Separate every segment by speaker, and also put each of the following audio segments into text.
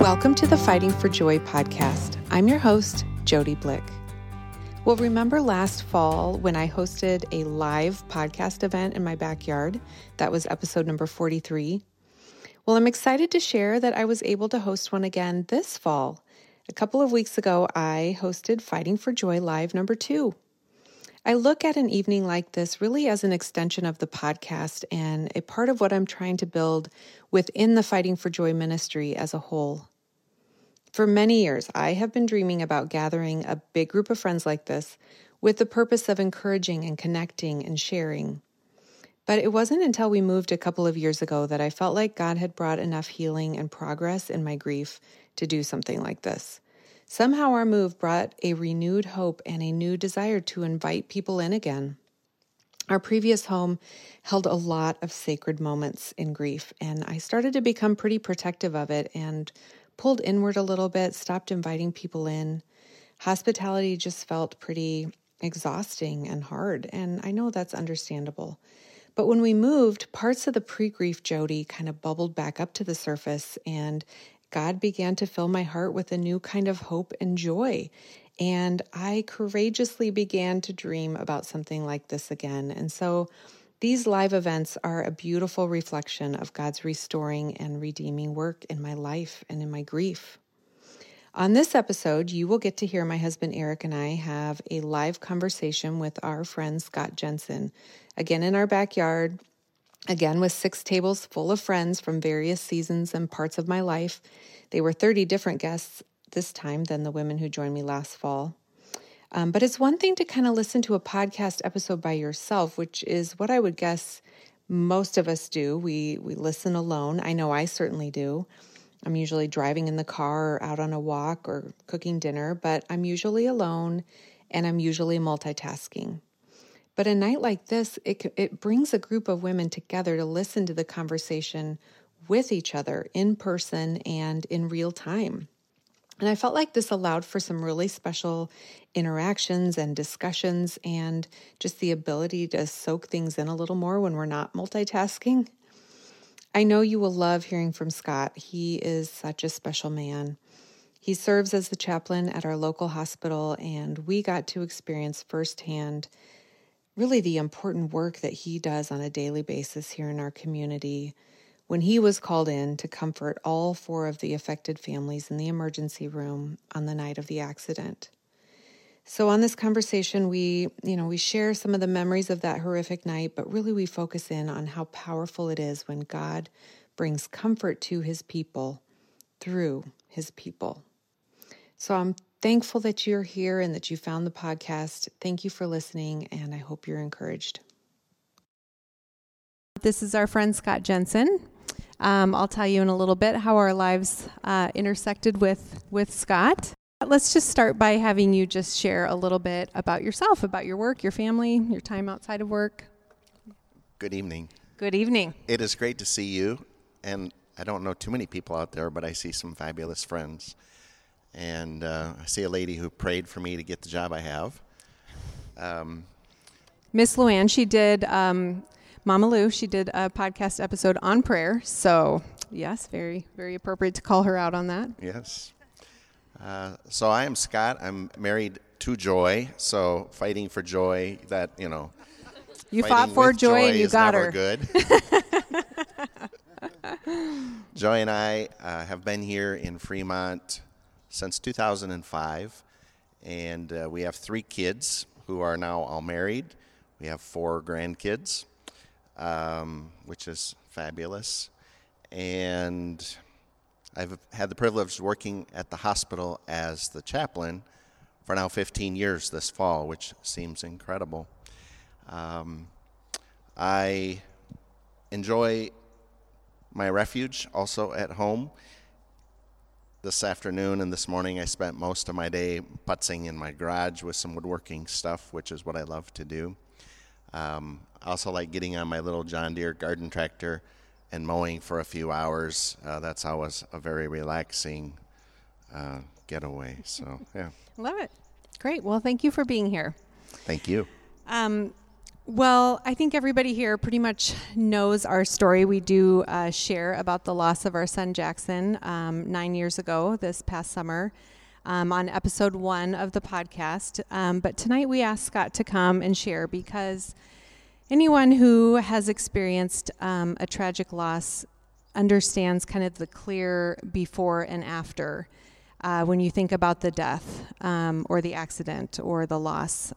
Speaker 1: Welcome to the Fighting for Joy podcast. I'm your host, Jody Blick. Well, remember last fall when I hosted a live podcast event in my backyard? That was episode number 43. Well, I'm excited to share that I was able to host one again this fall. A couple of weeks ago, I hosted Fighting for Joy Live number two. I look at an evening like this really as an extension of the podcast and a part of what I'm trying to build within the Fighting for Joy ministry as a whole. For many years, I have been dreaming about gathering a big group of friends like this with the purpose of encouraging and connecting and sharing. But it wasn't until we moved a couple of years ago that I felt like God had brought enough healing and progress in my grief to do something like this. Somehow our move brought a renewed hope and a new desire to invite people in again. Our previous home held a lot of sacred moments in grief, and I started to become pretty protective of it and pulled inward a little bit, stopped inviting people in. Hospitality just felt pretty exhausting and hard, and I know that's understandable. But when we moved, parts of the pre grief Jody kind of bubbled back up to the surface, and God began to fill my heart with a new kind of hope and joy. And I courageously began to dream about something like this again. And so these live events are a beautiful reflection of God's restoring and redeeming work in my life and in my grief. On this episode, you will get to hear my husband Eric and I have a live conversation with our friend Scott Jensen, again in our backyard Again, with six tables full of friends from various seasons and parts of my life. They were 30 different guests this time than the women who joined me last fall. Um, but it's one thing to kind of listen to a podcast episode by yourself, which is what I would guess most of us do. We we listen alone. I know I certainly do. I'm usually driving in the car or out on a walk or cooking dinner, but I'm usually alone and I'm usually multitasking. But a night like this, it, it brings a group of women together to listen to the conversation with each other in person and in real time. And I felt like this allowed for some really special interactions and discussions and just the ability to soak things in a little more when we're not multitasking. I know you will love hearing from Scott. He is such a special man. He serves as the chaplain at our local hospital, and we got to experience firsthand really the important work that he does on a daily basis here in our community when he was called in to comfort all four of the affected families in the emergency room on the night of the accident. So on this conversation we, you know, we share some of the memories of that horrific night, but really we focus in on how powerful it is when God brings comfort to his people through his people. So I'm thankful that you're here and that you found the podcast. Thank you for listening, and I hope you're encouraged. This is our friend Scott Jensen. Um, I'll tell you in a little bit how our lives uh, intersected with with Scott. Let's just start by having you just share a little bit about yourself, about your work, your family, your time outside of work.
Speaker 2: Good evening.
Speaker 1: Good evening.
Speaker 2: It is great to see you, and I don't know too many people out there, but I see some fabulous friends and uh, I see a lady who prayed for me to get the job I have.
Speaker 1: Um, Miss Luann, she did um, Mama Lou. She did a podcast episode on prayer. So yes, very very appropriate to call her out on that.
Speaker 2: Yes. Uh, so I am Scott. I'm married to Joy. So fighting for Joy. That you know.
Speaker 1: You fought for Joy,
Speaker 2: joy
Speaker 1: and you got her.
Speaker 2: Good. Joy and I uh, have been here in Fremont since 2005, and uh, we have three kids who are now all married. We have four grandkids, um, which is fabulous. And I've had the privilege of working at the hospital as the chaplain for now 15 years this fall, which seems incredible. Um, I enjoy my refuge also at home this afternoon and this morning, I spent most of my day putzing in my garage with some woodworking stuff, which is what I love to do. Um, I also like getting on my little John Deere garden tractor and mowing for a few hours. Uh, that's always a very relaxing uh, getaway. So, yeah.
Speaker 1: Love it. Great. Well, thank you for being here.
Speaker 2: Thank you. Um,
Speaker 3: Well, I think everybody here pretty much knows our story. We do uh, share about the loss of our son Jackson um, nine years ago, this past summer, um, on episode one of the podcast. Um, but tonight we asked Scott to come and share because anyone who has experienced um, a tragic loss understands kind of the clear before and after. Uh, when you think about the death um, or the accident or the loss.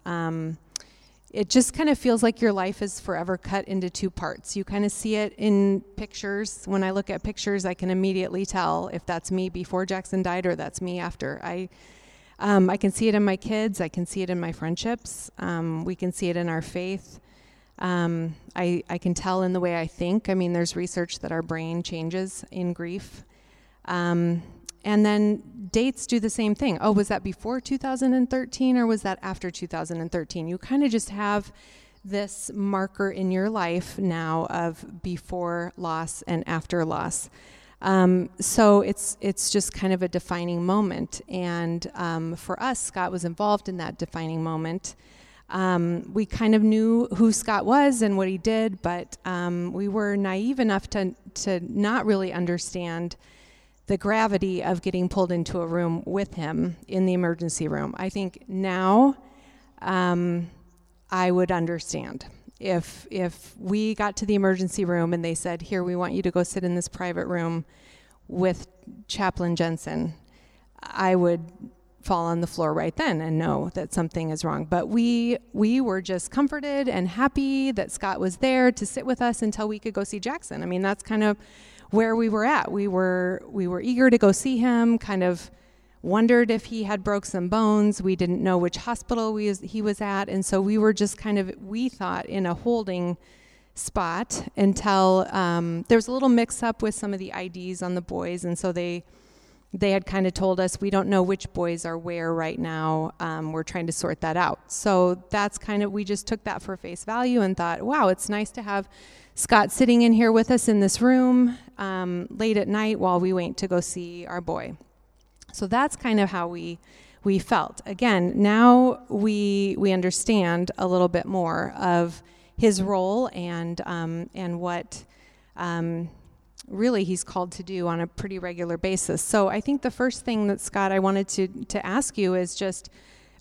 Speaker 3: It just kind of feels like your life is forever cut into two parts. You kind of see it in pictures. When I look at pictures, I can immediately tell if that's me before Jackson died or that's me after. I, um, I can see it in my kids. I can see it in my friendships. Um, we can see it in our faith. Um, I, I can tell in the way I think. I mean, there's research that our brain changes in grief. Um, and then dates do the same thing. Oh, was that before 2013 or was that after 2013? You kind of just have this marker in your life now of before loss and after loss. Um, so it's it's just kind of a defining moment, and um, for us, Scott was involved in that defining moment. Um, we kind of knew who Scott was and what he did, but um, we were naive enough to to not really understand the gravity of getting pulled into a room with him in the emergency room. I think now um, I would understand if if we got to the emergency room and they said, "Here, we want you to go sit in this private room with Chaplain Jensen," I would fall on the floor right then and know that something is wrong. But we we were just comforted and happy that Scott was there to sit with us until we could go see Jackson. I mean, that's kind of where we were at. We were we were eager to go see him, kind of wondered if he had broke some bones. We didn't know which hospital was, he was at, and so we were just kind of we thought in a holding spot until um, there was a little mix up with some of the IDs on the boys, and so they they had kind of told us we don't know which boys are where right now. Um, we're trying to sort that out. So that's kind of we just took that for face value and thought, wow, it's nice to have Scott sitting in here with us in this room um, late at night while we wait to go see our boy. So that's kind of how we we felt. Again, now we we understand a little bit more of his role and um, and what um, really he's called to do on a pretty regular basis. So I think the first thing that Scott I wanted to to ask you is just,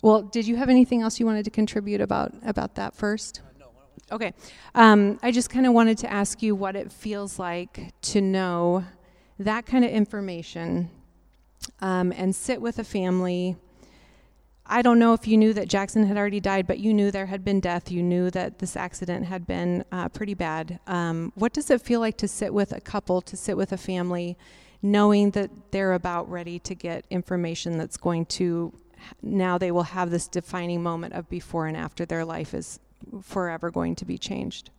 Speaker 3: well, did you have anything else you wanted to contribute about about that first? Okay. Um, I just kind of wanted to ask you what it feels like to know that kind of information um, and sit with a family. I don't know if you knew that Jackson had already died, but you knew there had been death. You knew that this accident had been uh, pretty bad. Um, what does it feel like to sit with a couple, to sit with a family, knowing that they're about ready to get information that's going to now they will have this defining moment of before and after their life is forever going to be changed?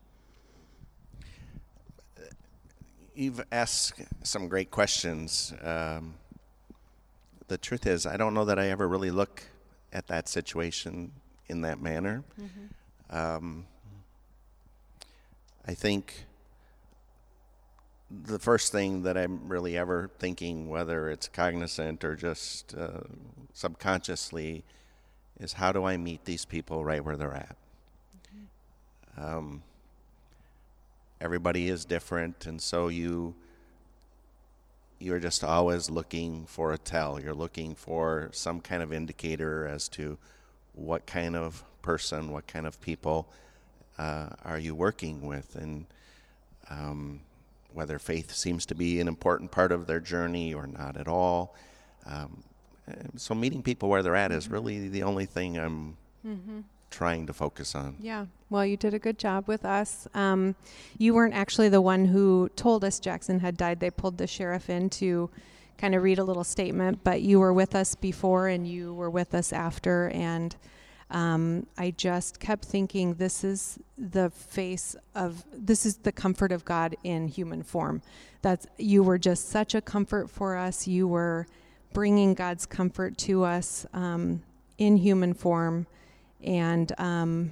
Speaker 2: You've asked some great questions. Um, the truth is, I don't know that I ever really look at that situation in that manner. Mm-hmm. Um, I think the first thing that I'm really ever thinking, whether it's cognizant or just uh, subconsciously, is how do I meet these people right where they're at? Um, everybody is different, and so you you're just always looking for a tell. You're looking for some kind of indicator as to what kind of person, what kind of people uh, are you working with, and um, whether faith seems to be an important part of their journey or not at all. Um, so meeting people where they're at is really the only thing I'm mm-hmm trying to focus on.
Speaker 3: Yeah, well, you did a good job with us. Um, you weren't actually the one who told us Jackson had died. They pulled the sheriff in to kind of read a little statement, but you were with us before and you were with us after. And um, I just kept thinking this is the face of, this is the comfort of God in human form. That's, you were just such a comfort for us. You were bringing God's comfort to us um, in human form and um,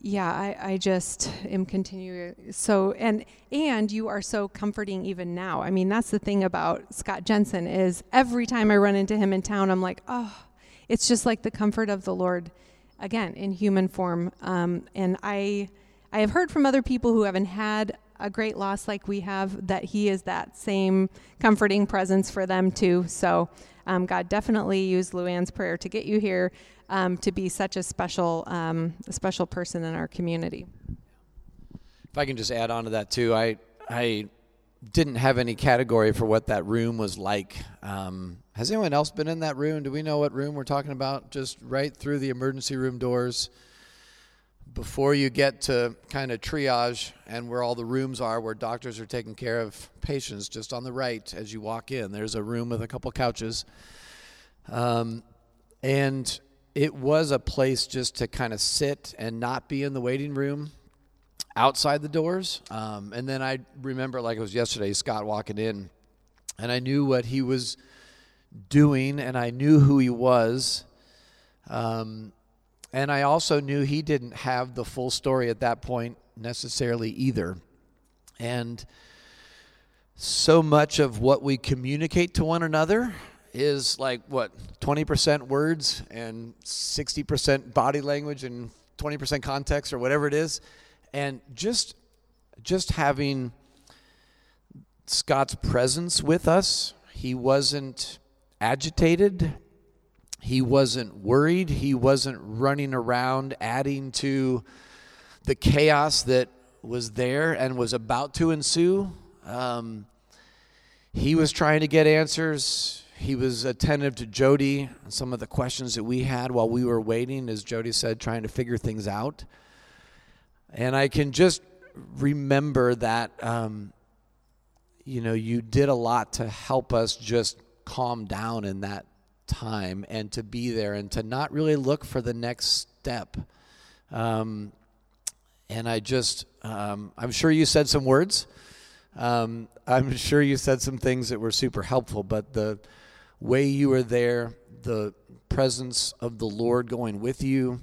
Speaker 3: yeah, I, I just am continuing. So and and you are so comforting even now. I mean, that's the thing about Scott Jensen is every time I run into him in town, I'm like, oh, it's just like the comfort of the Lord again in human form. Um, and I, I have heard from other people who haven't had a great loss like we have that He is that same comforting presence for them too. So um, God definitely used Luann's prayer to get you here um, to be such a special, um, a special person in our community.
Speaker 4: If I can just add on to that too, I I didn't have any category for what that room was like. Um, has anyone else been in that room? Do we know what room we're talking about? Just right through the emergency room doors. Before you get to kind of triage and where all the rooms are, where doctors are taking care of patients, just on the right as you walk in, there's a room with a couple couches. Um, and it was a place just to kind of sit and not be in the waiting room outside the doors. Um, and then I remember, like it was yesterday, Scott walking in, and I knew what he was doing, and I knew who he was. Um, and I also knew he didn't have the full story at that point necessarily either. And so much of what we communicate to one another is like what 20% words and 60% body language and 20% context or whatever it is and just just having Scott's presence with us, he wasn't agitated. He wasn't worried. He wasn't running around adding to the chaos that was there and was about to ensue. Um, he was trying to get answers. He was attentive to Jody, and some of the questions that we had while we were waiting, as Jody said, trying to figure things out. And I can just remember that, um, you know, you did a lot to help us just calm down in that time and to be there and to not really look for the next step. Um, and I just, um, I'm sure you said some words. Um, I'm sure you said some things that were super helpful, but the way you were there, the presence of the Lord going with you,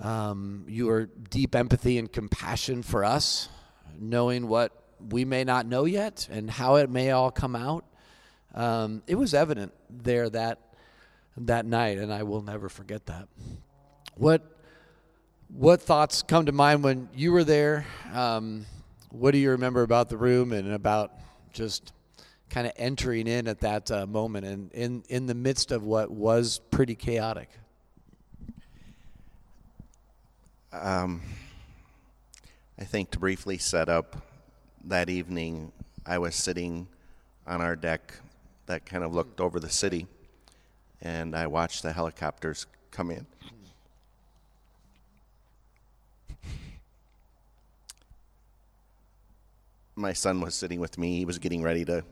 Speaker 4: um, your deep empathy and compassion for us, knowing what we may not know yet and how it may all come out. Um, it was evident there that that night, and I will never forget that. What what thoughts come to mind when you were there? Um, what do you remember about the room and about just kind of entering in at that uh, moment and in in the midst of what was pretty chaotic?
Speaker 2: Um, I think to briefly set up that evening, I was sitting on our deck that kind of looked over the city, and I watched the helicopters come in. My son was sitting with me. He was getting ready to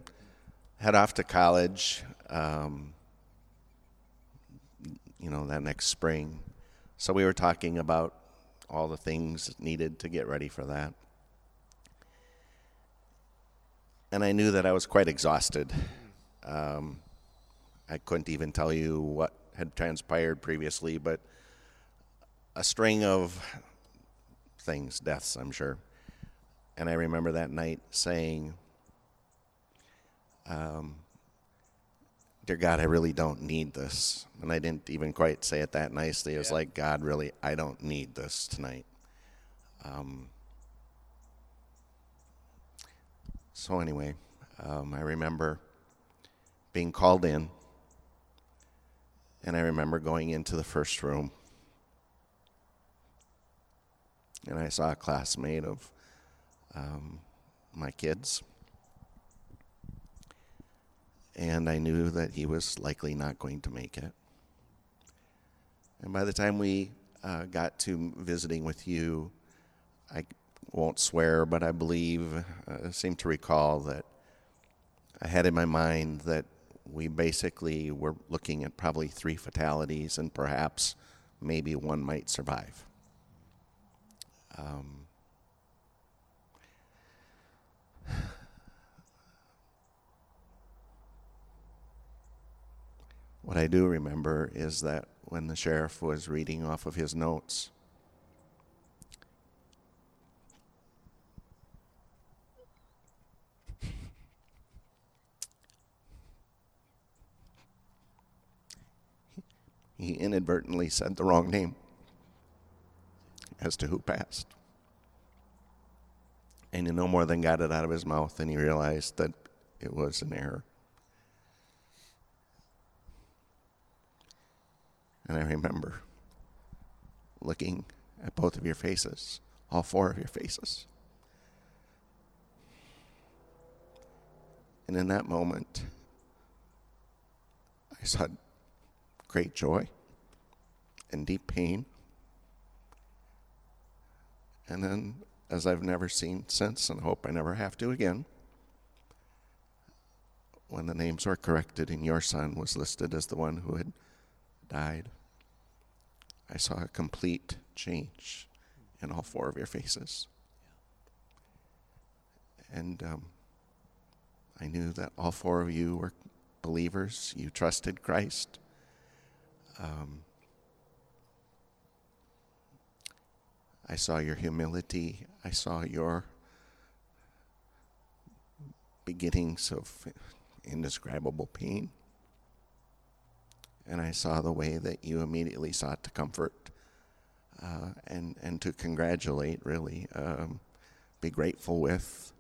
Speaker 2: head off to college, um, you know, that next spring. So we were talking about all the things needed to get ready for that. And I knew that I was quite exhausted. Um, I couldn't even tell you what had transpired previously, but a string of things, deaths, I'm sure. And I remember that night saying, um, Dear God, I really don't need this. And I didn't even quite say it that nicely. It was yeah. like, God, really, I don't need this tonight. Um, so, anyway, um, I remember being called in, and I remember going into the first room. And I saw a classmate of um, my kids and I knew that he was likely not going to make it. And by the time we uh, got to visiting with you, I won't swear, but I believe, uh, seem to recall that I had in my mind that we basically were looking at probably three fatalities and perhaps maybe one might survive. Um, What I do remember is that when the sheriff was reading off of his notes, he inadvertently said the wrong name. as to who passed. And he no more than got it out of his mouth, and he realized that it was an error. And I remember looking at both of your faces, all four of your faces. And in that moment, I saw great joy and deep pain. And then, as I've never seen since, and hope I never have to again, when the names were corrected and your son was listed as the one who had died, I saw a complete change in all four of your faces. And um, I knew that all four of you were believers. You trusted Christ. Um, I saw your humility. I saw your beginnings of indescribable pain. And I saw the way that you immediately sought to comfort uh, and, and to congratulate, really, um, be grateful with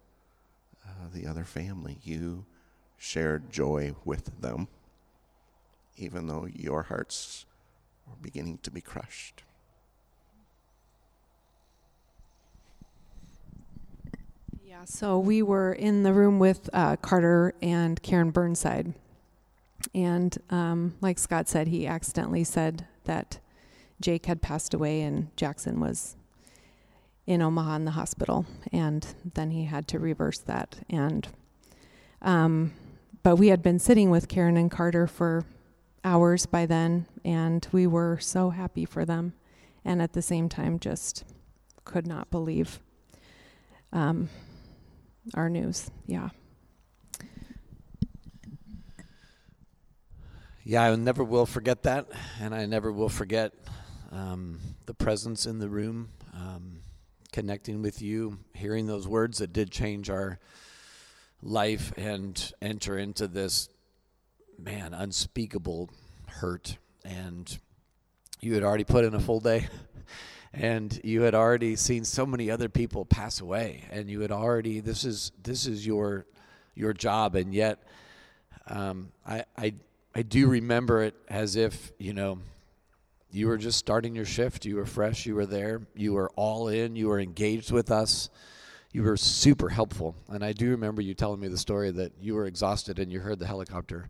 Speaker 2: uh, the other family. You shared joy with them, even though your hearts were beginning to be crushed.
Speaker 3: Yeah, so we were in the room with uh, Carter and Karen Burnside. And um, like Scott said, he accidentally said that Jake had passed away and Jackson was in Omaha in the hospital. And then he had to reverse that. And, um, but we had been sitting with Karen and Carter for hours by then, and we were so happy for them. And at the same time, just could not believe um, our news. Yeah.
Speaker 4: Yeah, I never will forget that, and I never will forget um, the presence in the room, um, connecting with you, hearing those words that did change our life and enter into this, man, unspeakable hurt. And you had already put in a full day. and you had already seen so many other people pass away and you had already this is this is your your job and yet um, I, I I do remember it as if you know you were just starting your shift you were fresh you were there you were all in you were engaged with us you were super helpful. And I do remember you telling me the story that you were exhausted and you heard the helicopter.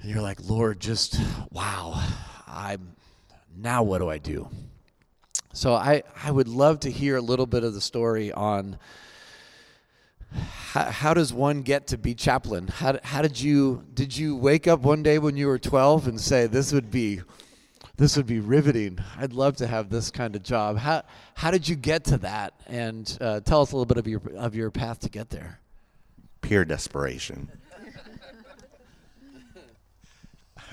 Speaker 4: And you're like Lord just wow I'm now what do I do? So I, I would love to hear a little bit of the story on how, how does one get to be chaplain? How, how did you did you wake up one day when you were 12 and say this would be this would be riveting. I'd love to have this kind of job. How how did you get to that? And uh, tell us a little bit of your of your path to get there.
Speaker 2: Pure desperation.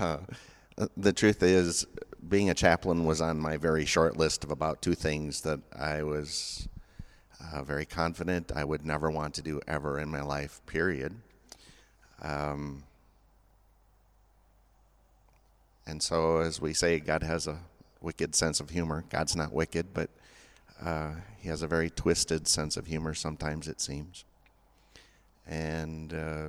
Speaker 2: uh, the truth is, being a chaplain was on my very short list of about two things that I was uh, very confident I would never want to do ever in my life, period. Um, and so, as we say, God has a wicked sense of humor. God's not wicked, but uh, He has a very twisted sense of humor sometimes, it seems. And uh,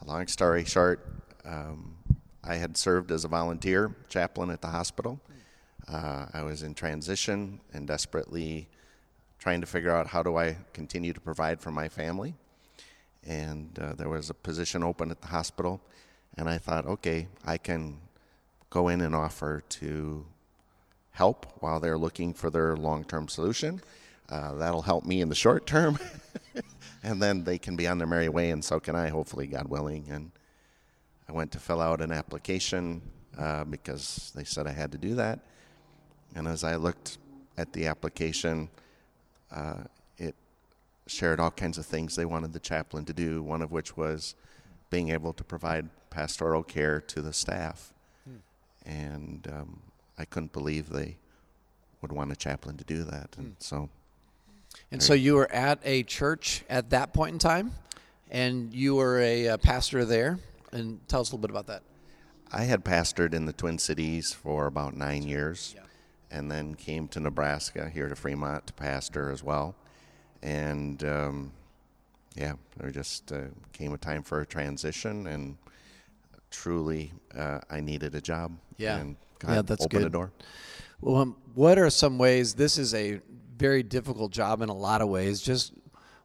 Speaker 2: a long story short, um, I had served as a volunteer chaplain at the hospital. Uh, I was in transition and desperately trying to figure out how do I continue to provide for my family. And uh, there was a position open at the hospital, and I thought, okay, I can go in and offer to help while they're looking for their long term solution. Uh, that'll help me in the short term, and then they can be on their merry way, and so can I, hopefully, God willing. And I went to fill out an application uh, because they said I had to do that. And as I looked at the application, uh, it shared all kinds of things they wanted the chaplain to do, one of which was being able to provide pastoral care to the staff. Hmm. And um, I couldn't believe they would want a chaplain to do that. And hmm. so.
Speaker 4: And so you were at a church at that point in time, and you were a, a pastor there. And tell us a little bit about that.
Speaker 2: I had pastored in the Twin Cities for about nine years. Yeah. And then came to Nebraska here to Fremont to pastor as well. And um, yeah, there just uh, came a time for a transition, and truly, uh, I needed a job.
Speaker 4: Yeah.
Speaker 2: and God
Speaker 4: Yeah, that's
Speaker 2: opened
Speaker 4: good.
Speaker 2: a door.
Speaker 4: Well, um, what are some ways? This is a very difficult job in a lot of ways. Just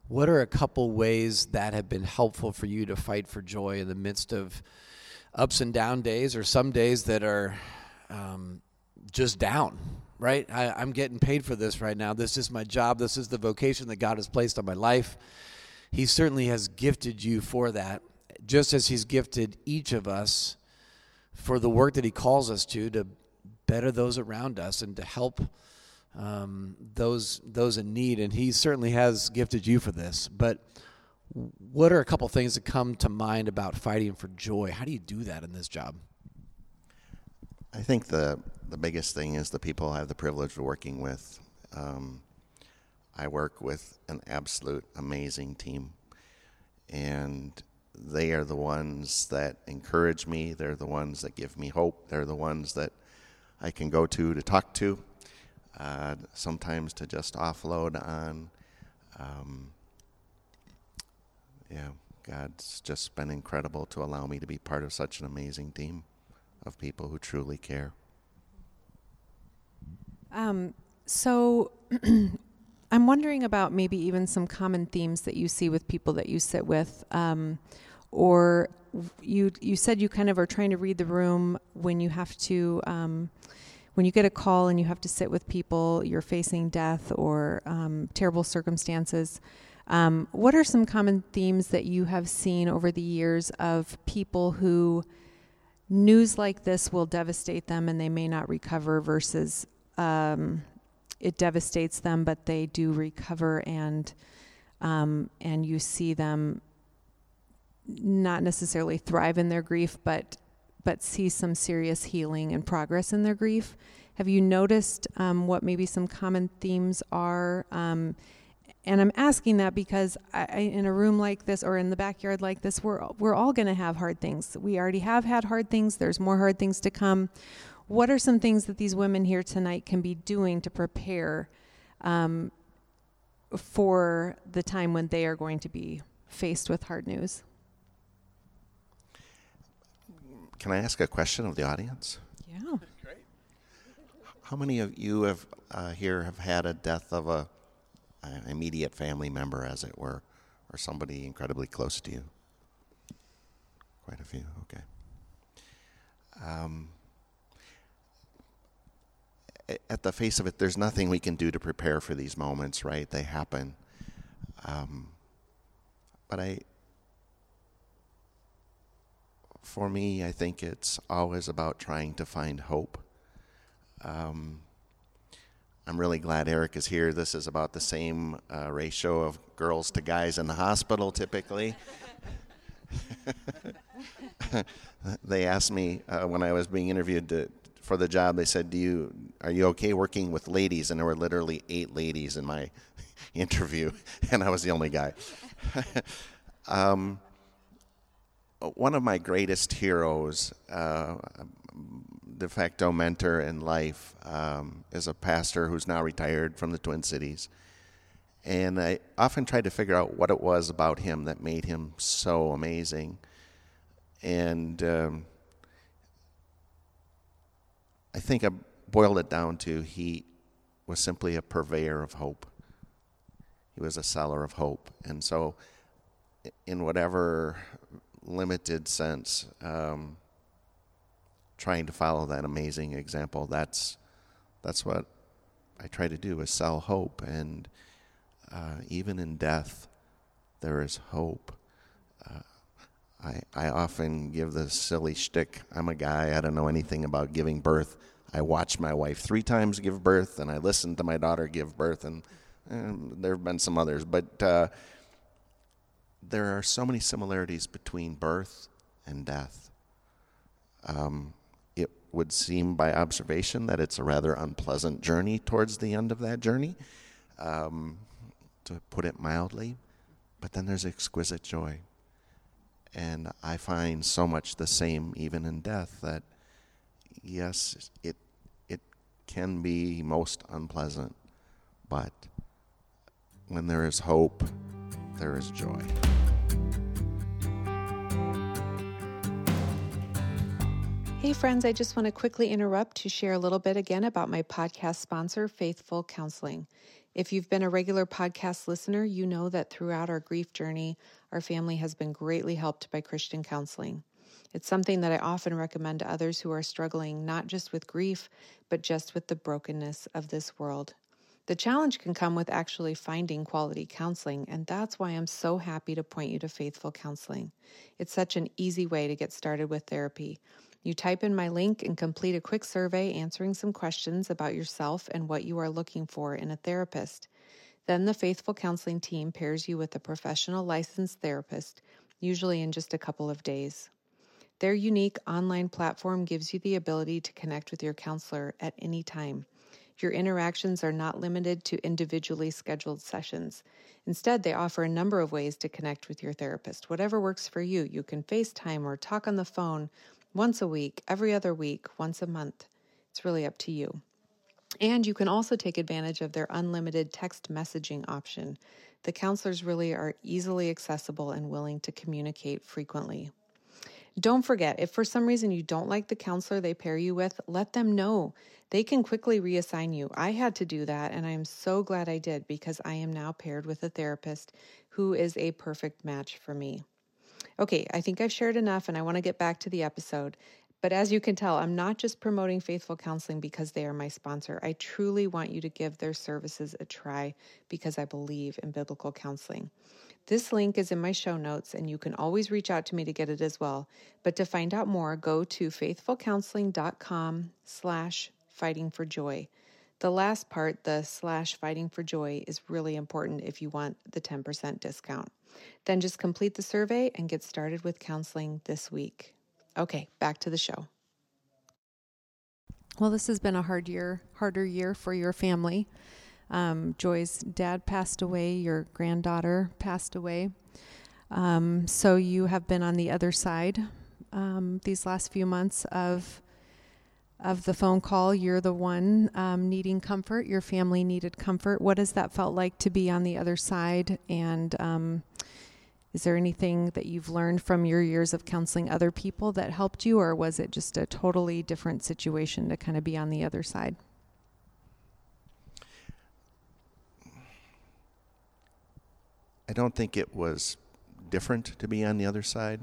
Speaker 4: what are a couple ways that have been helpful for you to fight for joy in the midst of ups and down days, or some days that are um, just down? Right? I, I'm getting paid for this right now. This is my job. This is the vocation that God has placed on my life. He certainly has gifted you for that, just as He's gifted each of us for the work that He calls us to to better those around us and to help um, those those in need. And He certainly has gifted you for this. But what are a couple things that come to mind about fighting for joy? How do you do that in this job?
Speaker 2: I think the the biggest thing is the people I have the privilege of working with. Um, I work with an absolute amazing team, and they are the ones that encourage me. They're the ones that give me hope. They're the ones that I can go to to talk to. Uh, sometimes to just offload on. Um, yeah, God's just been incredible to allow me to be part of such an amazing team of people who truly care.
Speaker 3: Um, so I'm wondering about maybe even some common themes that you see with people that you sit with, um, or you you said you kind of are trying to read the room when you have to. Um, when you get a call and you have to sit with people, you're facing death or um, terrible circumstances. Um, what are some common themes that you have seen over the years of people who news like this will devastate them and they may not recover versus um, it devastates them, but they do recover and um, and you see them not necessarily thrive in their grief, but but see some serious healing and progress in their grief. Have you noticed um, what maybe some common themes are? Um, and I'm asking that because I, in a room like this or in the backyard like this, we're we're all going to have hard things. We already have had hard things. There's more hard things to come. What are some things that these women here tonight can be doing to prepare um, for the time when they are going to be faced with hard news?
Speaker 2: Can I ask a question of the audience?
Speaker 3: Yeah. Great.
Speaker 2: How many of you have uh, here have had a death of a an immediate family member, as it were, or somebody incredibly close to you? Quite a few. Okay. Um, at the face of it, there's nothing we can do to prepare for these moments, right? They happen. Um, but I, for me, I think it's always about trying to find hope. Um, I'm really glad Eric is here. This is about the same uh, ratio of girls to guys in the hospital typically. they asked me uh, when I was being interviewed to, for the job. They said, "Do you are you okay working with ladies?" And there were literally eight ladies in my interview, and I was the only guy. um, one of my greatest heroes, uh, de facto mentor in life, um, is a pastor who's now retired from the Twin Cities. And I often tried to figure out what it was about him that made him so amazing. And um, I think I boiled it down to he was simply a purveyor of hope. He was a seller of hope. And so, in whatever limited sense, um, trying to follow that amazing example, that's, that's what I try to do is sell hope. And uh, even in death, there is hope. I, I often give the silly shtick. I'm a guy, I don't know anything about giving birth. I watched my wife three times give birth, and I listened to my daughter give birth, and, and there have been some others. But uh, there are so many similarities between birth and death. Um, it would seem by observation that it's a rather unpleasant journey towards the end of that journey, um, to put it mildly. But then there's exquisite joy. And I find so much the same even in death that, yes, it, it can be most unpleasant, but when there is hope, there is joy.
Speaker 1: Hey, friends, I just want to quickly interrupt to share a little bit again about my podcast sponsor, Faithful Counseling. If you've been a regular podcast listener, you know that throughout our grief journey, our family has been greatly helped by Christian counseling. It's something that I often recommend to others who are struggling not just with grief, but just with the brokenness of this world. The challenge can come with actually finding quality counseling, and that's why I'm so happy to point you to Faithful Counseling. It's such an easy way to get started with therapy. You type in my link and complete a quick survey answering some questions about yourself and what you are looking for in a therapist. Then the Faithful Counseling team pairs you with a professional licensed therapist, usually in just a couple of days. Their unique online platform gives you the ability to connect with your counselor at any time. Your interactions are not limited to individually scheduled sessions. Instead, they offer a number of ways to connect with your therapist. Whatever works for you, you can FaceTime or talk on the phone once a week, every other week, once a month. It's really up to you. And you can also take advantage of their unlimited text messaging option. The counselors really are easily accessible and willing to communicate frequently. Don't forget, if for some reason you don't like the counselor they pair you with, let them know. They can quickly reassign you. I had to do that, and I am so glad I did because I am now paired with a therapist who is a perfect match for me. Okay, I think I've shared enough and I want to get back to the episode. But as you can tell, I'm not just promoting Faithful Counseling because they are my sponsor. I truly want you to give their services a try because I believe in biblical counseling. This link is in my show notes, and you can always reach out to me to get it as well. But to find out more, go to faithfulcounseling.com slash fighting for joy. The last part, the slash fighting for joy, is really important if you want the 10% discount. Then just complete the survey and get started with counseling this week. Okay, back to the show. Well, this has been a hard year, harder year for your family. Um, Joy's dad passed away, your granddaughter passed away. Um, so you have been on the other side um, these last few months of of the phone call. You're the one um, needing comfort. Your family needed comfort. What has that felt like to be on the other side? And um, is there anything that you've learned from your years of counseling other people that helped you, or was it just a totally different situation to kind of be on the other side?
Speaker 2: I don't think it was different to be on the other side.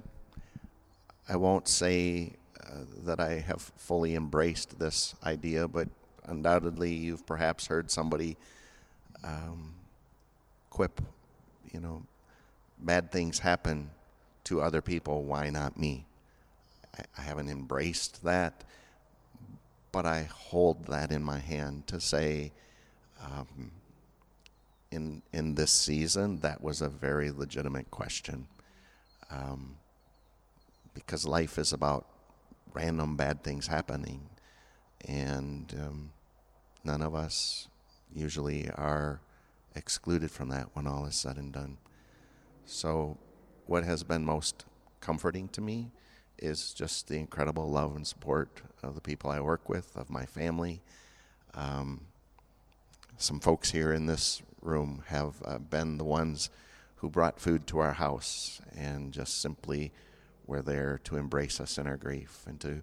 Speaker 2: I won't say uh, that I have fully embraced this idea, but undoubtedly you've perhaps heard somebody um, quip, you know, bad things happen to other people, why not me? I, haven't embraced that, but I hold that in my hand to say, um, in in this season, that was a very legitimate question, um, because life is about random bad things happening, and um, none of us usually are excluded from that when all is said and done. So, what has been most comforting to me is just the incredible love and support of the people I work with, of my family. Um, some folks here in this room have uh, been the ones who brought food to our house and just simply were there to embrace us in our grief and to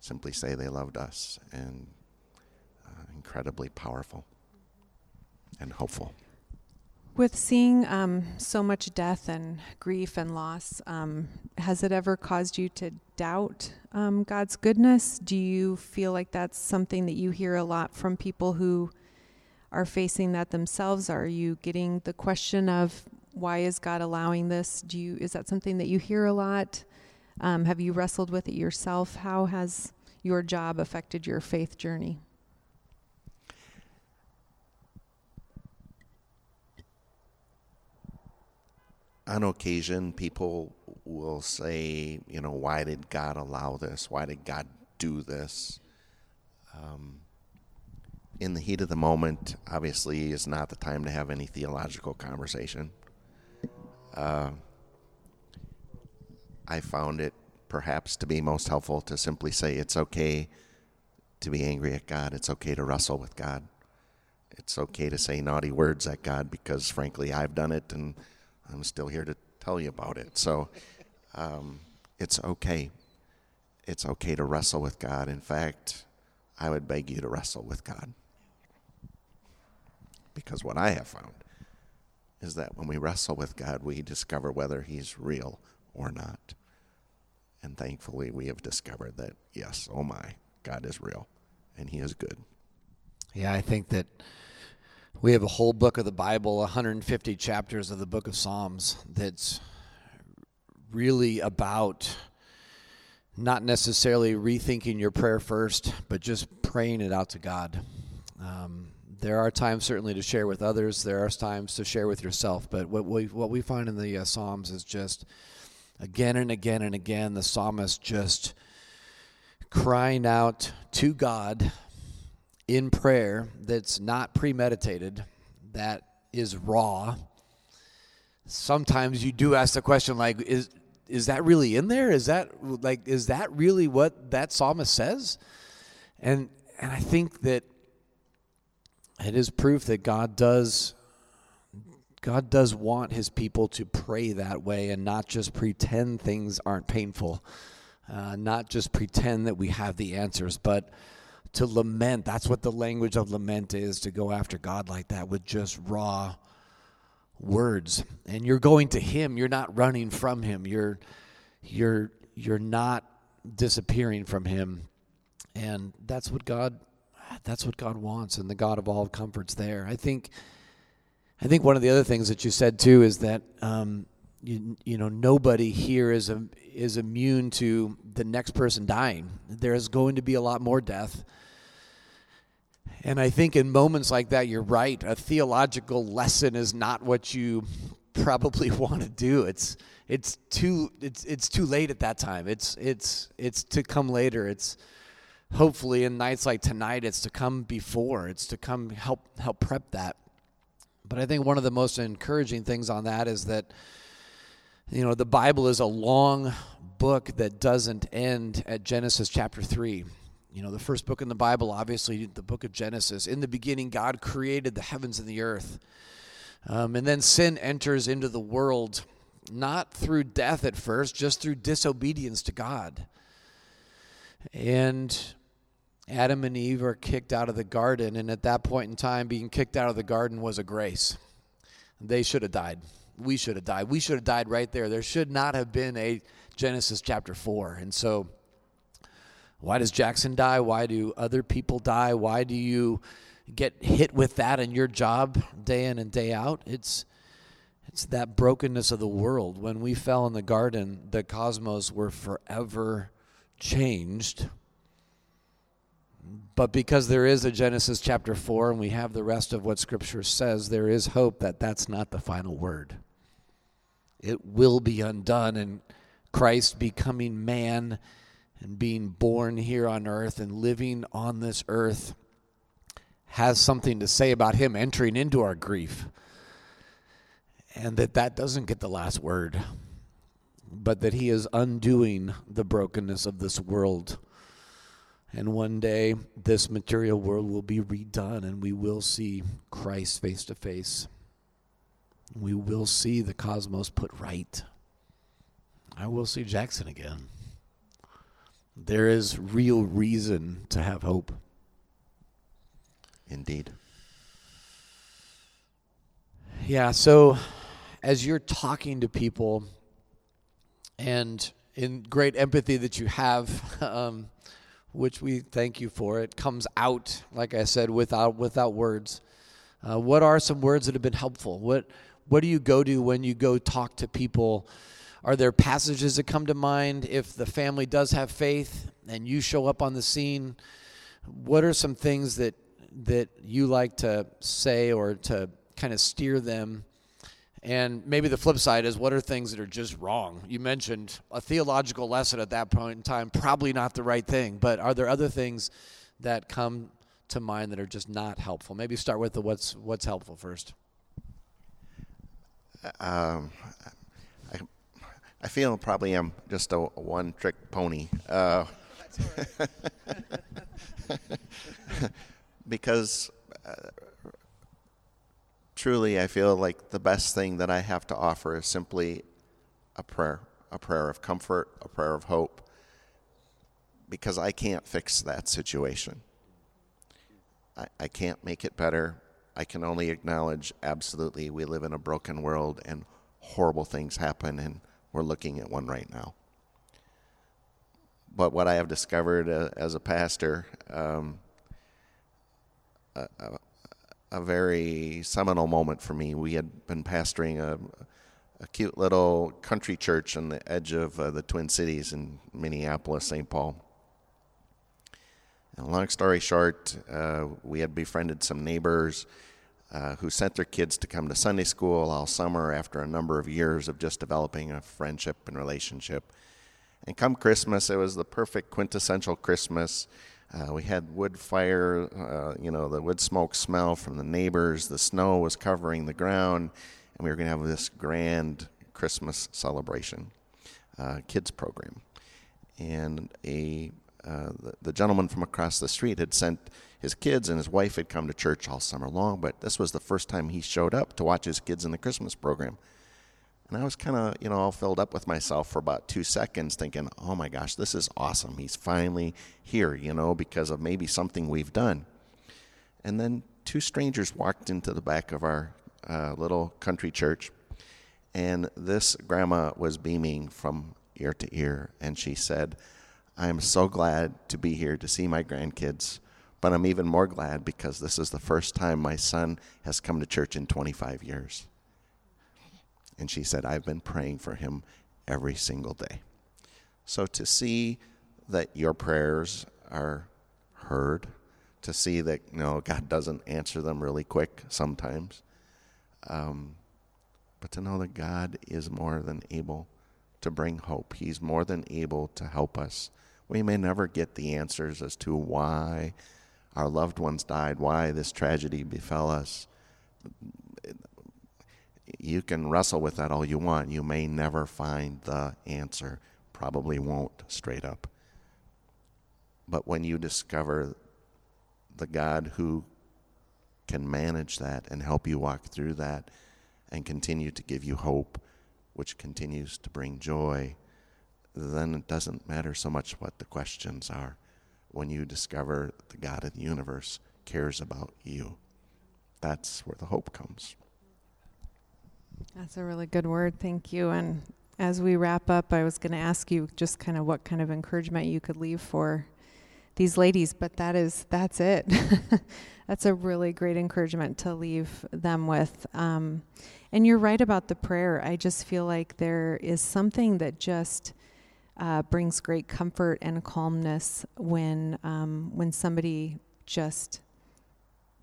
Speaker 2: simply say they loved us and uh, incredibly powerful and hopeful.
Speaker 1: With seeing um, so much death and grief and loss, um, has it ever caused you to doubt um, God's goodness? Do you feel like that's something that you hear a lot from people who are facing that themselves? Are you getting the question of why is God allowing this? Do you is that something that you hear a lot? Um, have you wrestled with it yourself? How has your job affected your faith journey?
Speaker 2: On occasion, people will say, you know, why did God allow this? Why did God do this? Um, in the heat of the moment, obviously, is not the time to have any theological conversation. Uh, I found it perhaps to be most helpful to simply say it's okay to be angry at God. It's okay to wrestle with God. It's okay to say naughty words at God because, frankly, I've done it and I'm still here to tell you about it. So um, it's okay. It's okay to wrestle with God. In fact, I would beg you to wrestle with God. Because what I have found is that when we wrestle with God, we discover whether He's real or not. And thankfully, we have discovered that, yes, oh my, God is real and He is good.
Speaker 4: Yeah, I think that we have a whole book of the Bible, 150 chapters of the book of Psalms, that's really about not necessarily rethinking your prayer first, but just praying it out to God. Um, there are times certainly to share with others. There are times to share with yourself. But what we what we find in the uh, Psalms is just again and again and again the psalmist just crying out to God in prayer that's not premeditated, that is raw. Sometimes you do ask the question like is is that really in there? Is that like is that really what that psalmist says? And and I think that it is proof that God does God does want his people to pray that way and not just pretend things aren't painful, uh, not just pretend that we have the answers, but to lament. That's what the language of lament is to go after God like that with just raw words. And you're going to him, you're not running from him. You're you're you're not disappearing from him. And that's what God that's what God wants, and the God of all comforts there. I think, I think one of the other things that you said too is that um, you, you know nobody here is a, is immune to the next person dying. There is going to be a lot more death. And I think in moments like that, you're right. A theological lesson is not what you probably want to do. It's it's too it's it's too late at that time. It's it's it's to come later. It's hopefully in nights like tonight it's to come before it's to come help help prep that but i think one of the most encouraging things on that is that you know the bible is a long book that doesn't end at genesis chapter 3 you know the first book in the bible obviously the book of genesis in the beginning god created the heavens and the earth um, and then sin enters into the world not through death at first just through disobedience to god and Adam and Eve are kicked out of the garden, and at that point in time, being kicked out of the garden was a grace. They should have died. We should have died. We should have died right there. There should not have been a Genesis chapter 4. And so, why does Jackson die? Why do other people die? Why do you get hit with that in your job day in and day out? It's it's that brokenness of the world. When we fell in the garden, the cosmos were forever changed but because there is a Genesis chapter 4 and we have the rest of what Scripture says, there is hope that that's not the final word. It will be undone, and Christ becoming man and being born here on earth and living on this earth has something to say about him entering into our grief. And that that doesn't get the last word, but that he is undoing the brokenness of this world and one day, this material world will be redone, and we will see Christ face to face. We will see the cosmos put right. I will see Jackson again. There is real reason to have hope.
Speaker 2: Indeed.
Speaker 4: Yeah, so as you're talking to people and in great empathy that you have, um, which we thank you for. It comes out, like I said, without without words. Uh, what are some words that have been helpful? What what do you go to when you go talk to people? Are there passages that come to mind if the family does have faith and you show up on the scene? What are some things that that you like to say or to kind of steer them and maybe the flip side is what are things that are just wrong? You mentioned a theological lesson at that point in time, probably not the right thing, but are there other things that come to mind that are just not helpful? Maybe start with the what's what's helpful first.
Speaker 2: Um, I, feel probably I'm just a one trick pony. Uh, because uh, truly, I feel like the best thing that I have to offer is simply a prayer, a prayer of comfort, a prayer of hope, because I can't fix that situation. I, I can't make it better. I can only acknowledge absolutely we live in a broken world and horrible things happen, and we're looking at one right now. But what I have discovered uh, as a pastor, um, a, a, a, very seminal moment for me. We had been pastoring a, a cute little country church on the edge of uh, the Twin Cities in Minneapolis, St. Paul. And long story short, uh, we had befriended some neighbors uh, who sent their kids to come to Sunday school all summer after a number of years of just developing a friendship and relationship. And come Christmas, it was the perfect quintessential Christmas. Uh, we had wood fire, uh, you know, the wood smoke smell from the neighbors. The snow was covering the ground, and we were going to have this grand Christmas celebration, uh, kids program. And a uh, the, the gentleman from across the street had sent his kids and his wife had come to church all summer long, but this was the first time he showed up to watch his kids in the Christmas program. And I was kind of, you know, all filled up with myself for about two seconds, thinking, oh my gosh, this is awesome. He's finally here, you know, because of maybe something we've done. And then two strangers walked into the back of our uh, little country church, and this grandma was beaming from ear to ear, and she said, I am so glad to be here to see my grandkids but I'm even more glad because this is the first time my son has come to church in 25 years. And she said, I've been praying for him every single day. So to see that your prayers are heard, to see that you know God doesn't answer them really quick sometimes, um, but to know that God is more than able to bring hope. He's more than able to help us. We may never get the answers as to why our loved ones died, why this tragedy befell us. You can wrestle with that all you want. You may never find the answer. Probably won't, straight up. But when you discover the God who can manage that and help you walk through that and continue to give you hope, which continues to bring joy, then it doesn't matter so much what the questions are when you discover the God of the universe cares about you. That's where the hope comes.
Speaker 3: That's a really good word. Thank you. And as we wrap up, I was going to ask you just kind of what kind of encouragement you could leave for these ladies, but that is that's it. that's a really great encouragement to leave them with. Um, and you're right about the prayer. I just feel like there is something that just uh, brings great comfort and calmness when um, when somebody just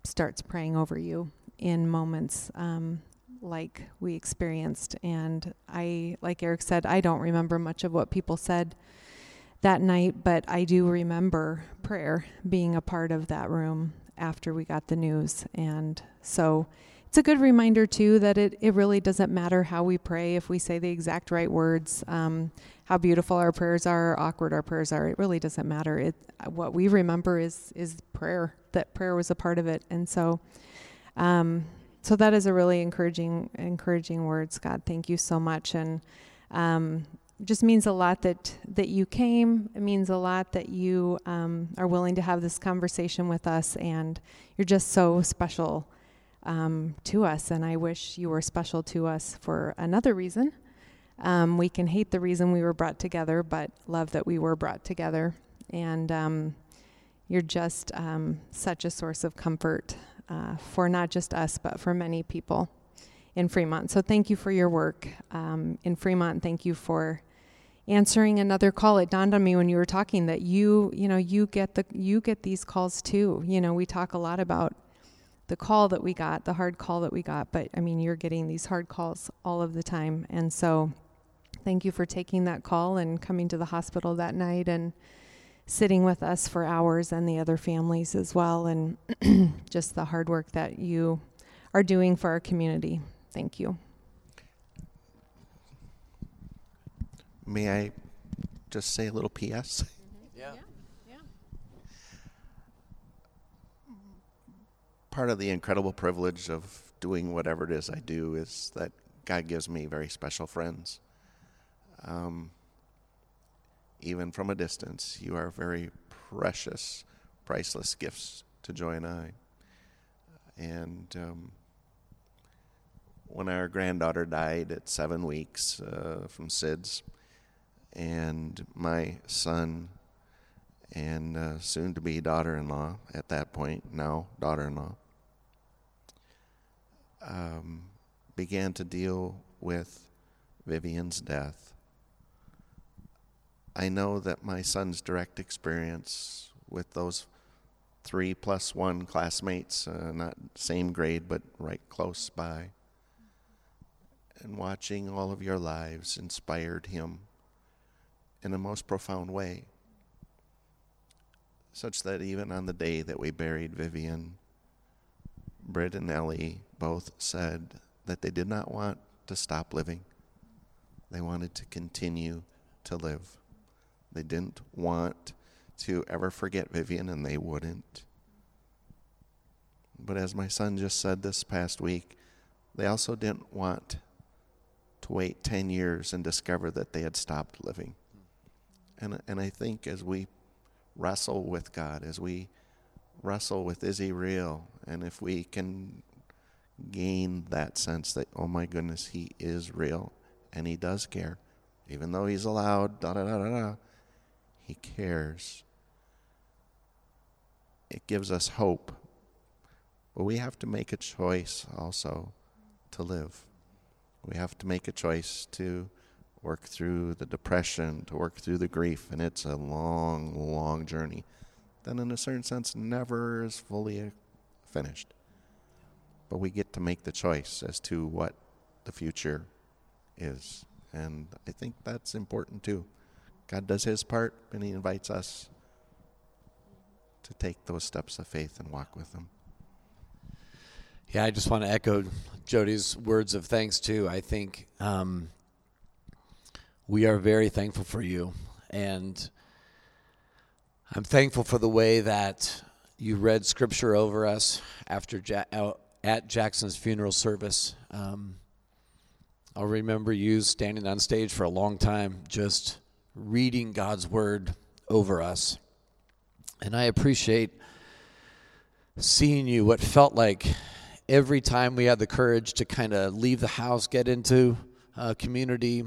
Speaker 3: starts praying over you in moments um, like we experienced. And I, like Eric said, I don't remember much of what people said that night, but I do remember prayer being a part of that room after we got the news. And so it's a good reminder, too, that it, it really doesn't matter how we pray, if we say the exact right words. Um, how beautiful our prayers are, awkward our prayers are. It really doesn't matter. It what we remember is is prayer. That prayer was a part of it, and so. Um, so that is a really encouraging, encouraging word, Scott. Thank you so much, and um, just means a lot that that you came. It means a lot that you um, are willing to have this conversation with us, and you're just so special um, to us. And I wish you were special to us for another reason. Um, we can hate the reason we were brought together, but love that we were brought together. And um, you're just um, such a source of comfort uh, for not just us, but for many people in Fremont. So thank you for your work um, in Fremont. Thank you for answering another call. It dawned on me when you were talking that you, you know, you get the you get these calls too. You know, we talk a lot about the call that we got, the hard call that we got, but I mean, you're getting these hard calls all of the time, and so Thank you for taking that call and coming to the hospital that night and sitting with us for hours and the other families as well, and just the hard work that you are doing for our community. Thank you.
Speaker 2: May I just say a little PS? Part of the incredible privilege of doing whatever it is I do is that God gives me very special friends. Um, even from a distance, you are very precious, priceless gifts to Joy and I. And um, when our granddaughter died at seven weeks uh, from SIDS, and my son and uh, soon to be daughter in law at that point, now daughter in law, um, began to deal with Vivian's death. I know that my son's direct experience with those three plus one classmates, uh, not same grade, but right close by, and watching all of your lives inspired him in a most profound way. Such that even on the day that we buried Vivian, Britt and Ellie both said that they did not want to stop living. They wanted to continue to live. They didn't want to ever forget Vivian, and they wouldn't. But as my son just said this past week, they also didn't want to wait 10 years and discover that they had stopped living. And, and I think as we wrestle with God, as we wrestle with is He real, and if we can gain that sense that, oh my goodness, He is real and He does care, even though He's allowed, da da da da da, He cares. It gives us hope. But we have to make a choice also to live. We have to make a choice to work through the depression, to work through the grief, and it's a long, long journey that, in a certain sense, never is fully finished. But we get to make the choice as to what the future is. And I think that's important too. God does his part, and he invites us to take those steps of faith and walk with him.
Speaker 4: Yeah, I just want to echo Jody's words of thanks too. I think um, we are very thankful for you. And I'm thankful for the way that you read scripture over us after ja- uh, at Jackson's funeral service. Um, I'll remember you standing on stage for a long time, just reading God's word over us. And I appreciate seeing you, what felt like every time we had the courage to kind of leave the house, get into a community,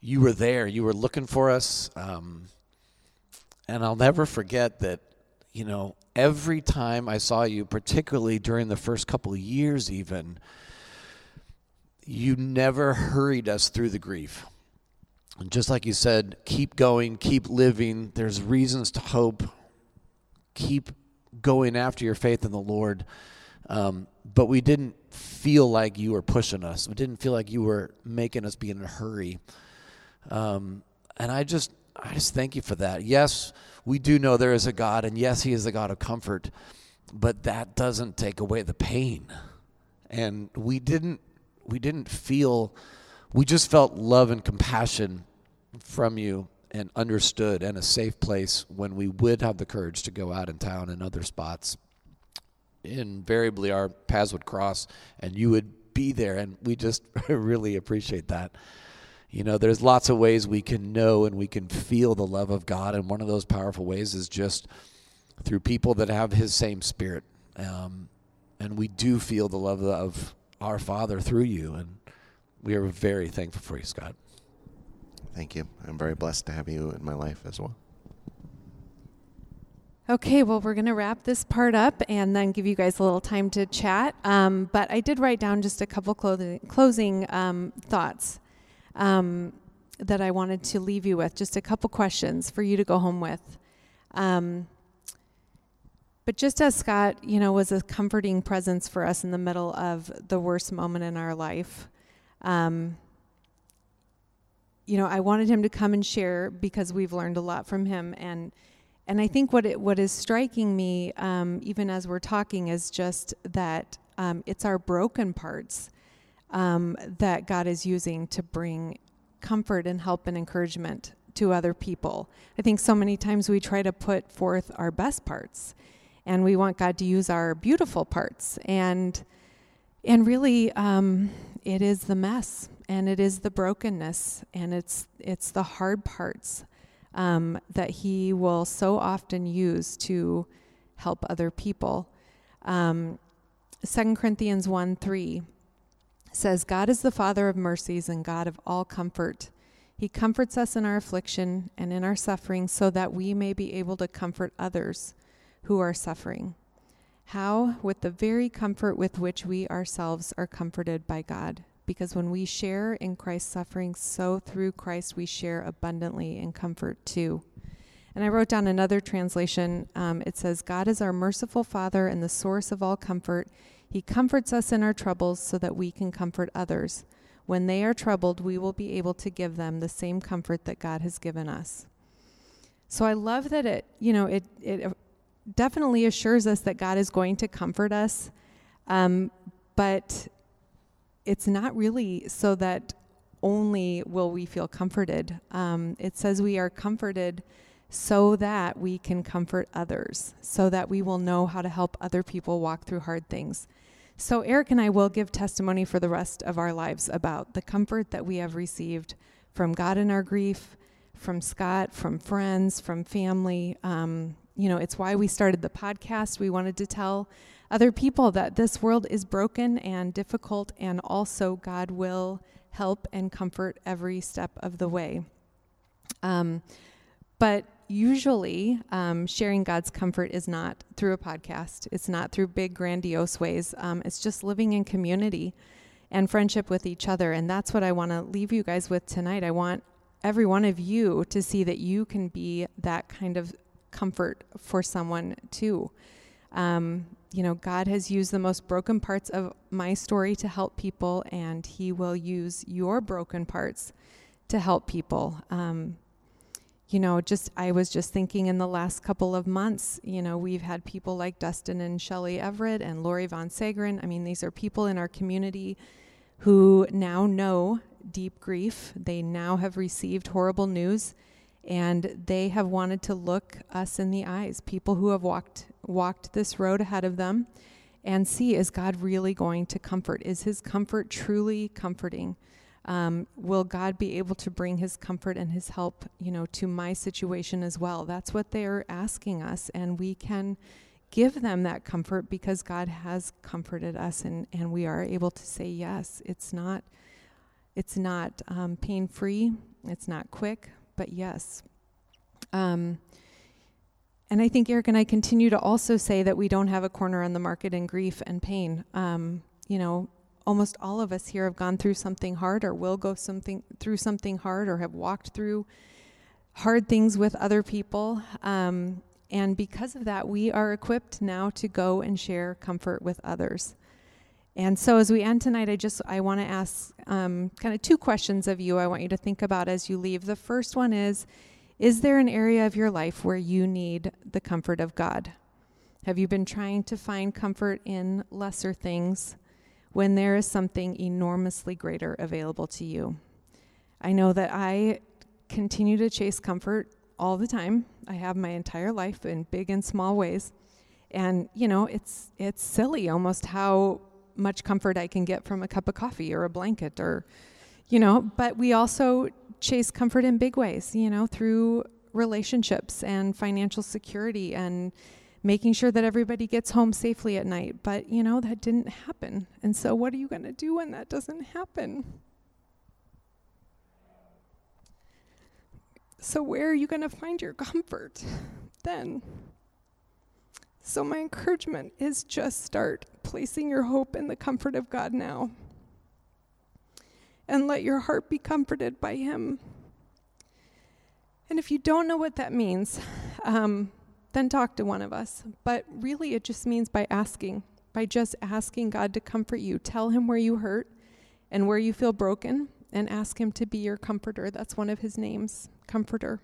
Speaker 4: you were there. You were looking for us. Um, and I'll never forget that, you know, every time I saw you, particularly during the first couple years, even, you never hurried us through the grief. And just like you said, keep going, keep living. There's reasons to hope. Keep going after your faith in the Lord. Um, but we didn't feel like you were pushing us. We didn't feel like you were making us be in a hurry. Um, and I just, I just thank you for that. Yes, we do know there is a God, and yes, He is the God of comfort, but that doesn't take away the pain. And we didn't, we didn't feel, we just felt love and compassion from you and understood and a safe place when we would have the courage to go out in town and other spots. Invariably, our paths would cross, and you would be there, and we just really appreciate that. You know, there's lots of ways we can know and we can feel the love of God, and one of those powerful ways is just through people that have His same Spirit. Um, and we do feel the love of our Father through you, and we are very thankful for you, Scott.
Speaker 2: Thank you. I'm very blessed to have you in my life as well.
Speaker 3: Okay, well, we're going to wrap this part up and then give you guys a little time to chat. Um, but I did write down just a couple clothing, closing um, thoughts um, that I wanted to leave you with. Just a couple questions for you to go home with. Um, but just as Scott, you know, was a comforting presence for us in the middle of the worst moment in our life, um, you know, I wanted him to come and share because we've learned a lot from him. And and I think what it, what is striking me, um, even as we're talking, is just that um, it's our broken parts um, that God is using to bring comfort and help and encouragement to other people. I think so many times we try to put forth our best parts. and we want God to use our beautiful parts. And and really, um, it is the mess, and it is the brokenness, and it's it's the hard parts um, that He will so often use to help other people. Um, 2 Corinthians 1 3 says, God is the Father of mercies and God of all comfort. He comforts us in our affliction and in our suffering so that we may be able to comfort others who are suffering. How? With the very comfort with which we ourselves are comforted by God. Because when we share in Christ's suffering, so through Christ we share abundantly in comfort too. And I wrote down another translation. Um, it says, God is our merciful Father and the source of all comfort. He comforts us in our troubles so that we can comfort others. When they are troubled, we will be able to give them the same comfort that God has given us. So I love that it, you know, it, it definitely assures us that God is going to comfort us, um, but it's not really so that only will we feel comforted. Um, it says we are comforted so that we can comfort others, so that we will know how to help other people walk through hard things. So, Eric and I will give testimony for the rest of our lives about the comfort that we have received from God in our grief, from Scott, from friends, from family. Um, you know, it's why we started the podcast. We wanted to tell other people that this world is broken and difficult, and also God will help and comfort every step of the way. Um, but usually, um, sharing God's comfort is not through a podcast, it's not through big, grandiose ways. Um, it's just living in community and friendship with each other. And that's what I want to leave you guys with tonight. I want every one of you to see that you can be that kind of comfort for someone too. Um, you know, God has used the most broken parts of my story to help people, and He will use your broken parts to help people. Um, you know, just I was just thinking in the last couple of months, you know, we've had people like Dustin and Shelley Everett and Lori Von Sagren. I mean, these are people in our community who now know deep grief. They now have received horrible news and they have wanted to look us in the eyes, people who have walked walked this road ahead of them and see is God really going to comfort? Is his comfort truly comforting? Um, will God be able to bring his comfort and his help, you know, to my situation as well? That's what they're asking us, and we can give them that comfort because God has comforted us, and, and we are able to say yes. It's not, it's not um, pain free, it's not quick, but yes. Um, and I think Eric and I continue to also say that we don't have a corner on the market in grief and pain. Um, you know, almost all of us here have gone through something hard or will go something through something hard or have walked through hard things with other people. Um, and because of that, we are equipped now to go and share comfort with others. And so, as we end tonight, I just I want to ask um, kind of two questions of you. I want you to think about as you leave. The first one is: Is there an area of your life where you need the comfort of God? Have you been trying to find comfort in lesser things? When there is something enormously greater available to you. I know that I continue to chase comfort all the time. I have my entire life in big and small ways. And you know, it's it's silly almost how much comfort I can get from a cup of coffee or a blanket or you know, but we also chase comfort in big ways, you know, through relationships and financial security and making sure that everybody gets home safely at night. But, you know, that didn't happen. And so, what are you going to do when that doesn't happen? So, where are you going to find your comfort then? So, my encouragement is just start placing your hope in the comfort of God now. And let your heart be comforted by Him. And if you don't know what that means, um, then talk to one of us. But really, it just means by asking, by just asking God to comfort you. Tell Him where you hurt and where you feel broken, and ask Him to be your comforter. That's one of His names, comforter.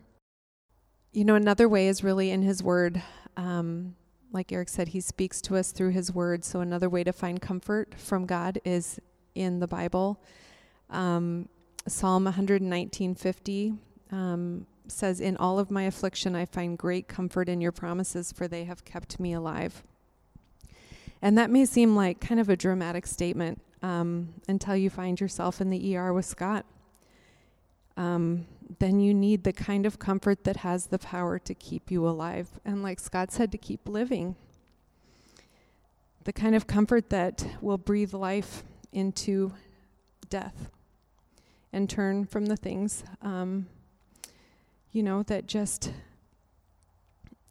Speaker 3: You know, another way is really in His Word. Um, like Eric said, He speaks to us through His Word. So another way to find comfort from God is in the Bible. Um, Psalm 119:50 um, says, In all of my affliction, I find great comfort in your promises, for they have kept me alive. And that may seem like kind of a dramatic statement um, until you find yourself in the ER with Scott. Um, then you need the kind of comfort that has the power to keep you alive. And like Scott said, to keep living. The kind of comfort that will breathe life into death and turn from the things, um, you know, that just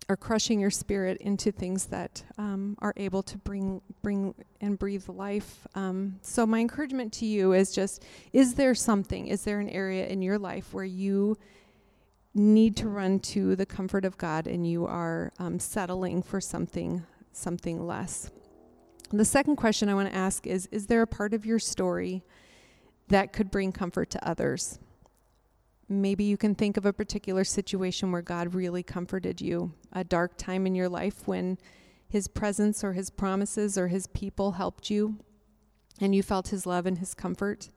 Speaker 3: are crushing your spirit into things that um, are able to bring bring and breathe life. Um, so my encouragement to you is just: is there something? Is there an area in your life where you need to run to the comfort of God and you are um, settling for something something less? The second question I want to ask is: Is there a part of your story that could bring comfort to others? Maybe you can think of a particular situation where God really comforted you, a dark time in your life when His presence or His promises or His people helped you and you felt His love and His comfort.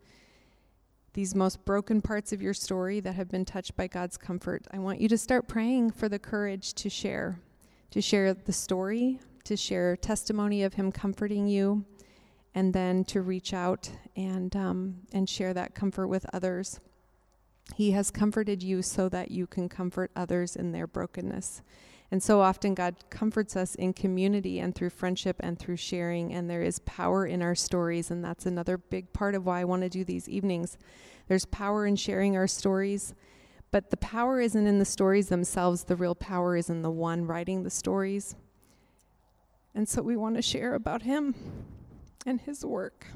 Speaker 3: These most broken parts of your story that have been touched by God's comfort, I want you to start praying for the courage to share, to share the story, to share testimony of Him comforting you, and then to reach out and, um, and share that comfort with others. He has comforted you so that you can comfort others in their brokenness. And so often, God comforts us in community and through friendship and through sharing. And there is power in our stories. And that's another big part of why I want to do these evenings. There's power in sharing our stories. But the power isn't in the stories themselves, the real power is in the one writing the stories. And so we want to share about him and his work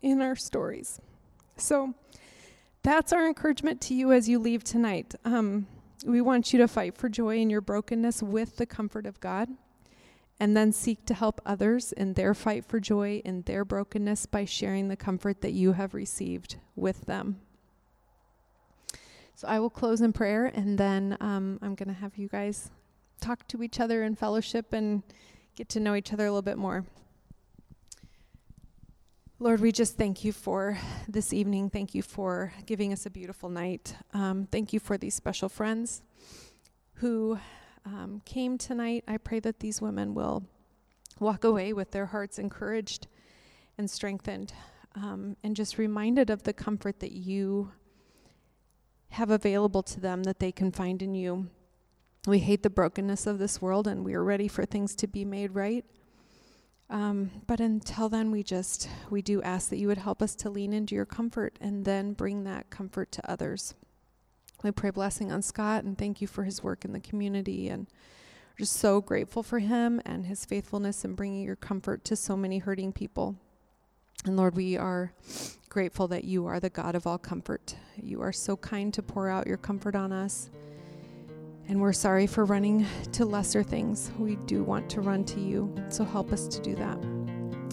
Speaker 3: in our stories. So, that's our encouragement to you as you leave tonight. Um, we want you to fight for joy in your brokenness with the comfort of God, and then seek to help others in their fight for joy in their brokenness by sharing the comfort that you have received with them. So I will close in prayer, and then um, I'm going to have you guys talk to each other in fellowship and get to know each other a little bit more. Lord, we just thank you for this evening. Thank you for giving us a beautiful night. Um, thank you for these special friends who um, came tonight. I pray that these women will walk away with their hearts encouraged and strengthened um, and just reminded of the comfort that you have available to them that they can find in you. We hate the brokenness of this world and we are ready for things to be made right. Um, but until then, we just, we do ask that you would help us to lean into your comfort and then bring that comfort to others. We pray blessing on Scott and thank you for his work in the community and just so grateful for him and his faithfulness in bringing your comfort to so many hurting people. And Lord, we are grateful that you are the God of all comfort. You are so kind to pour out your comfort on us. And we're sorry for running to lesser things. We do want to run to you. So help us to do that.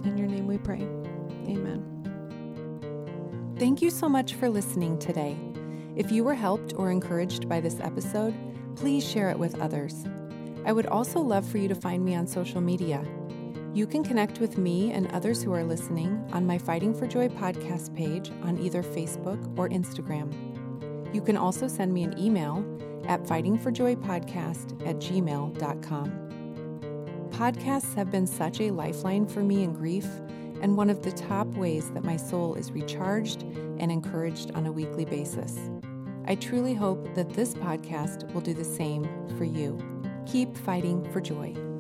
Speaker 3: In your name we pray. Amen.
Speaker 1: Thank you so much for listening today. If you were helped or encouraged by this episode, please share it with others. I would also love for you to find me on social media. You can connect with me and others who are listening on my Fighting for Joy podcast page on either Facebook or Instagram. You can also send me an email at fightingforjoypodcast at gmail.com. Podcasts have been such a lifeline for me in grief and one of the top ways that my soul is recharged and encouraged on a weekly basis. I truly hope that this podcast will do the same for you. Keep fighting for joy.